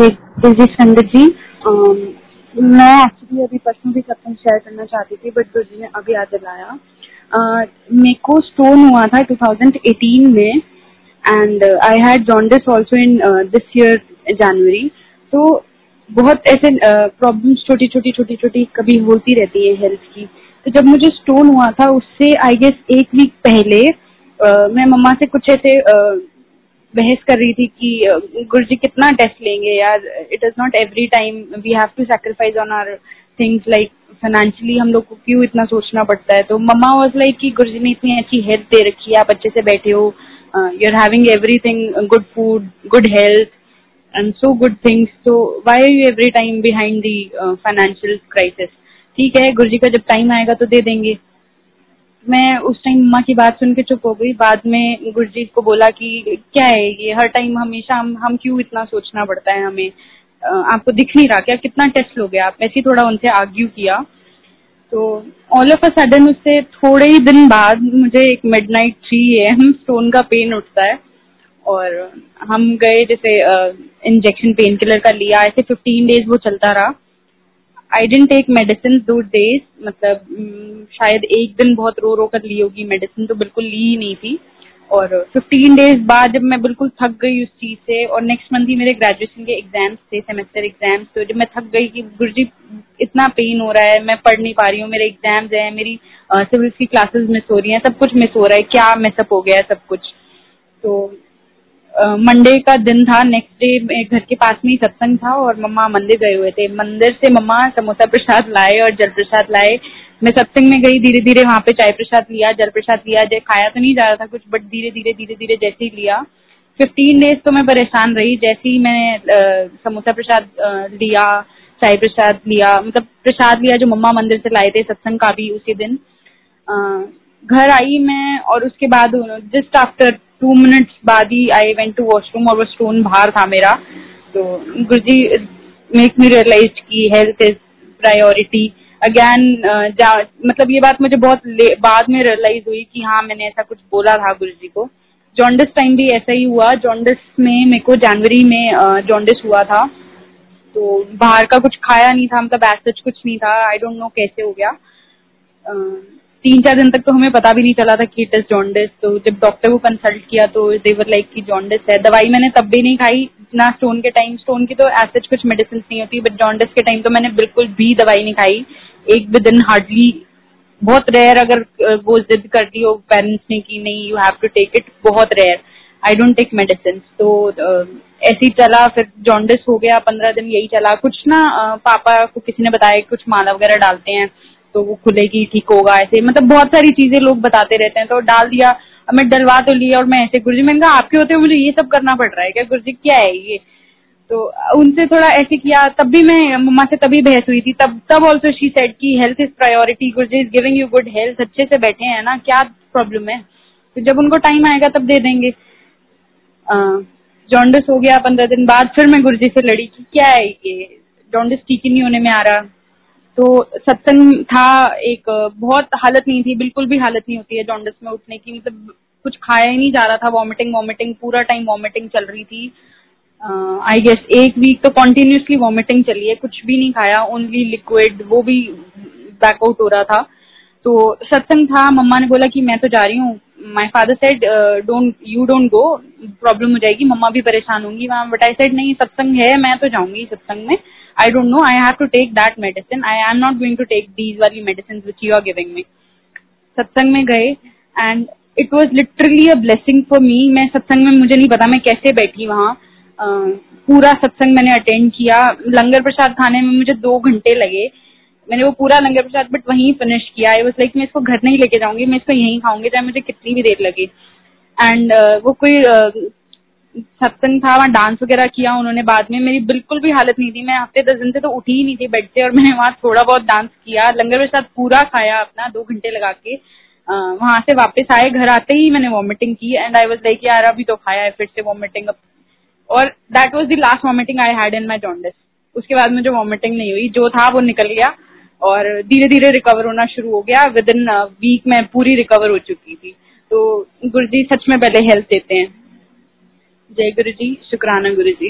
जय संगत जी मैं एक्चुअली अभी परसों भी सत्संग शेयर करना चाहती थी बट गुरु जी ने अभी याद दिलाया। मेरे को स्टोन हुआ था 2018 में and I had jaundice also in this year January तो बहुत ऐसे प्रॉब्लम्स छोटी छोटी छोटी छोटी कभी होती रहती है हेल्थ की। तो जब मुझे स्टोन हुआ था उससे आई गेस एक वीक पहले अ, मैं मम्मा से कुछ ऐसे अ, बहस कर रही थी कि गुरु जी कितना टेस्ट लेंगे यार it is not every time we have to sacrifice on our things like financially हम लोग को क्यों इतना सोचना पड़ता है? तो मम्मा वॉज़ लाइक कि गुरु जी ने इतनी अच्छी हेल्थ दे रखी है, आप अच्छे से बैठे हो you are having everything good food good health and so good things तो why are you every time behind the financial crisis ठीक है गुरु जी का जब टाइम आएगा तो दे देंगे। मैं उस टाइम मम्मा की बात सुन के चुप हो गई। बाद में गुरजीत को बोला कि, क्या है ये? हर टाइम हमेशा हम हम क्यों इतना सोचना पड़ता है हमें? आपको दिख नहीं रहा क्या? कितना टेस्ट लोगे आप? ऐसे ही थोड़ा उनसे आर्ग्यू किया। तो ऑल ऑफ़ अ सडन उससे थोड़े ही दिन बाद मुझे एक midnight three AM stone का पेन उठता है। और हम गए, जैसे इंजेक्शन पेन किलर का लिया। ऐसे फिफ्टीन डेज़ वो चलता रहा। आई डेंट टेक मेडिसिन दो डेज़ मतलब हम्म, शायद एक दिन बहुत रो रो कर ली होगी मेडिसिन तो बिल्कुल ली ही नहीं थी। और 15 डेज़ बाद जब मैं बिल्कुल थक गई उस चीज़ से और नेक्स्ट मंथ ही मेरे ग्रेजुएशन के एग्ज़ाम्स थे सेमेस्टर एग्ज़ाम्स तो जब मैं थक गई कि गुरु जी इतना पेन हो रहा है मैं पढ़ नहीं पा रही हूँ मेरे एग्ज़ाम्स हैं मेरी सिविल्स की क्लासेस मिस हो रही हैं सब कुछ मिस हो रहा है क्या मिसअप हो गया है सब कुछ? तो मंडे का दिन था नेक्स्ट डे घर के पास में ही सत्संग था और मम्मा मंदिर गए हुए थे। मंदिर से मम्मा समोसा प्रसाद लाए और जल प्रसाद लाए। मैं सत्संग में गई धीरे धीरे वहाँ पे चाय प्रसाद लिया, जल प्रसाद लिया। जय खाया तो नहीं जा रहा था कुछ बट धीरे धीरे धीरे धीरे जैसे ही लिया। फिफ्टीन डेज़ तो मैं परेशान रही। जैसे ही मैंने समोसा प्रसाद लिया, चाय प्रसाद लिया मतलब प्रसाद लिया जो मम्मा मंदिर से लाए थे सत्संग का भी उसी दिन। घर आई मैं और उसके बाद जस्ट आफ्टर टू मिनट्स बाद ही आई वेंट टू वॉशरूम और वो स्टोन बाहर था मेरा। तो गुरुजी मेक मी रियलाइज़ की हेल्थ इज़ प्रायोरिटी अगैन मतलब ये बात मुझे बहुत बाद में रियलाइज़ हुई कि हाँ मैंने ऐसा कुछ बोला था गुरु जी को। जॉन्डिस टाइम भी ऐसा ही हुआ। जॉन्डिस में मेरे को जनवरी में जॉन्डिस हुआ था। तो बाहर का कुछ खाया नहीं था मतलब ऐसा कुछ नहीं था। आई डोंट नो कैसे हो गया। अ, तीन चार दिन तक तो हमें पता भी नहीं चला था कि इट इज़ जॉन्डिस तो जब डॉक्टर को कंसल्ट किया तो देवर लाइक की जॉन्डिस है। दवाई मैंने तब भी नहीं खाई, ना स्टोन के टाइम स्टोन की तो ऐसे कुछ मेडिसिन नहीं होती बट जॉन्डिस के टाइम तो मैंने बिल्कुल भी दवाई नहीं खाई। एक भी दिन हार्डली बहुत रेयर अगर वो जिद कर दी हो पेरेंट्स ने कि नहीं you have to take it बहुत rare I don't take medicine तो ऐसे ही चला, फिर जॉन्डिस हो गया, पंद्रह दिन यही चला। कुछ ना पापा को किसी ने बताया, कुछ माला वगैरह डालते हैं। तो वो खुलेगी, ठीक होगा, ऐसे। मतलब बहुत सारी चीज़ें लोग बताते रहते हैं तो डाल दिया मैं डलवा तो लिया और मैं ऐसे, गुरुजी, मैंने कहा, आपके होते हुए मुझे ये सब करना पड़ रहा है क्या? गुरुजी, क्या है ये? तो उनसे थोड़ा ऐसे किया, तब भी मैं मम्मा से तभी बहस हुई थी, तब तब ऑल्सो शी सेड की health is priority Guruji is giving you good health अच्छे से बैठे हैं ना, क्या प्रॉब्लम है? तो जब उनको टाइम आएगा, तब दे देंगे। जॉन्डिस हो गया पंद्रह दिन बाद, फिर मैं गुरुजी से लड़ी कि क्या है ये? जॉन्डिस ठीक ही नहीं होने में आ रहा। तो सत्संग था एक, बहुत हालत नहीं थी, बिल्कुल भी हालत नहीं होती है जॉन्डिस में उठने की मतलब कुछ खाया ही नहीं जा रहा था वॉमिटिंग वॉमिटिंग पूरा टाइम वॉमिटिंग चल रही थी। आई गेस एक वीक तो कॉन्टिन्यूसली वॉमिटिंग चली है, कुछ भी नहीं खाया ओनली लिक्विड वो भी बैकआउट हो रहा था। तो सत्संग था, मम्मा ने बोला कि मैं तो जा रही हूँ। My father said don't you don't go problem हो जाएगी, मम्मा भी परेशान होंगी वहाँ बट आई सेड नहीं, सत्संग है, मैं तो जाऊँगी सत्संग में। I don't know I have to take that medicine I am not going to take these वाली medicine which you are giving me सत्संग में गए and it was literally a blessing for me मैं सत्संग में मुझे नहीं पता मैं कैसे बैठी वहाँ पूरा सत्संग मैंने अटेंड किया लंगर प्रसाद खाने में मुझे दो घंटे लगे मैंने वो पूरा लंगर प्रसाद बट वहीं फिनिश किया आई वाज लाइक मैं इसको घर नहीं लेके जाऊँगी मैं इसको यहीं खाऊँगी चाहे मुझे कितनी भी देर लगे एंड uh, वो कोई अ, सत्संग था, वहाँ डांस वगैरह किया उन्होंने बाद में। मेरी बिल्कुल भी हालत नहीं थी। मैं हफ़्ते दस दिन से तो उठी ही नहीं थी बेड से और मैंने वहाँ थोड़ा बहुत डांस किया। लंगर के साथ पूरा खाया अपना, दो घंटे लगा के। वहाँ से वापस आए, घर आते ही मैंने वॉमिटिंग की एंड आई वॉज़ लाइक यार, अभी तो खाया है, फिर से वॉमिटिंग और that was the last vomiting I had in my jaundice उसके बाद मुझे वॉमिटिंग नहीं हुई। जो था वो निकल गया और धीरे धीरे रिकवर होना शुरू हो गया। विद इन वीक में पूरी रिकवर हो चुकी थी। तो गुरु जी सच में पहले हेल्थ देते हैं। जय गुरु जी शुक्राना गुरु जी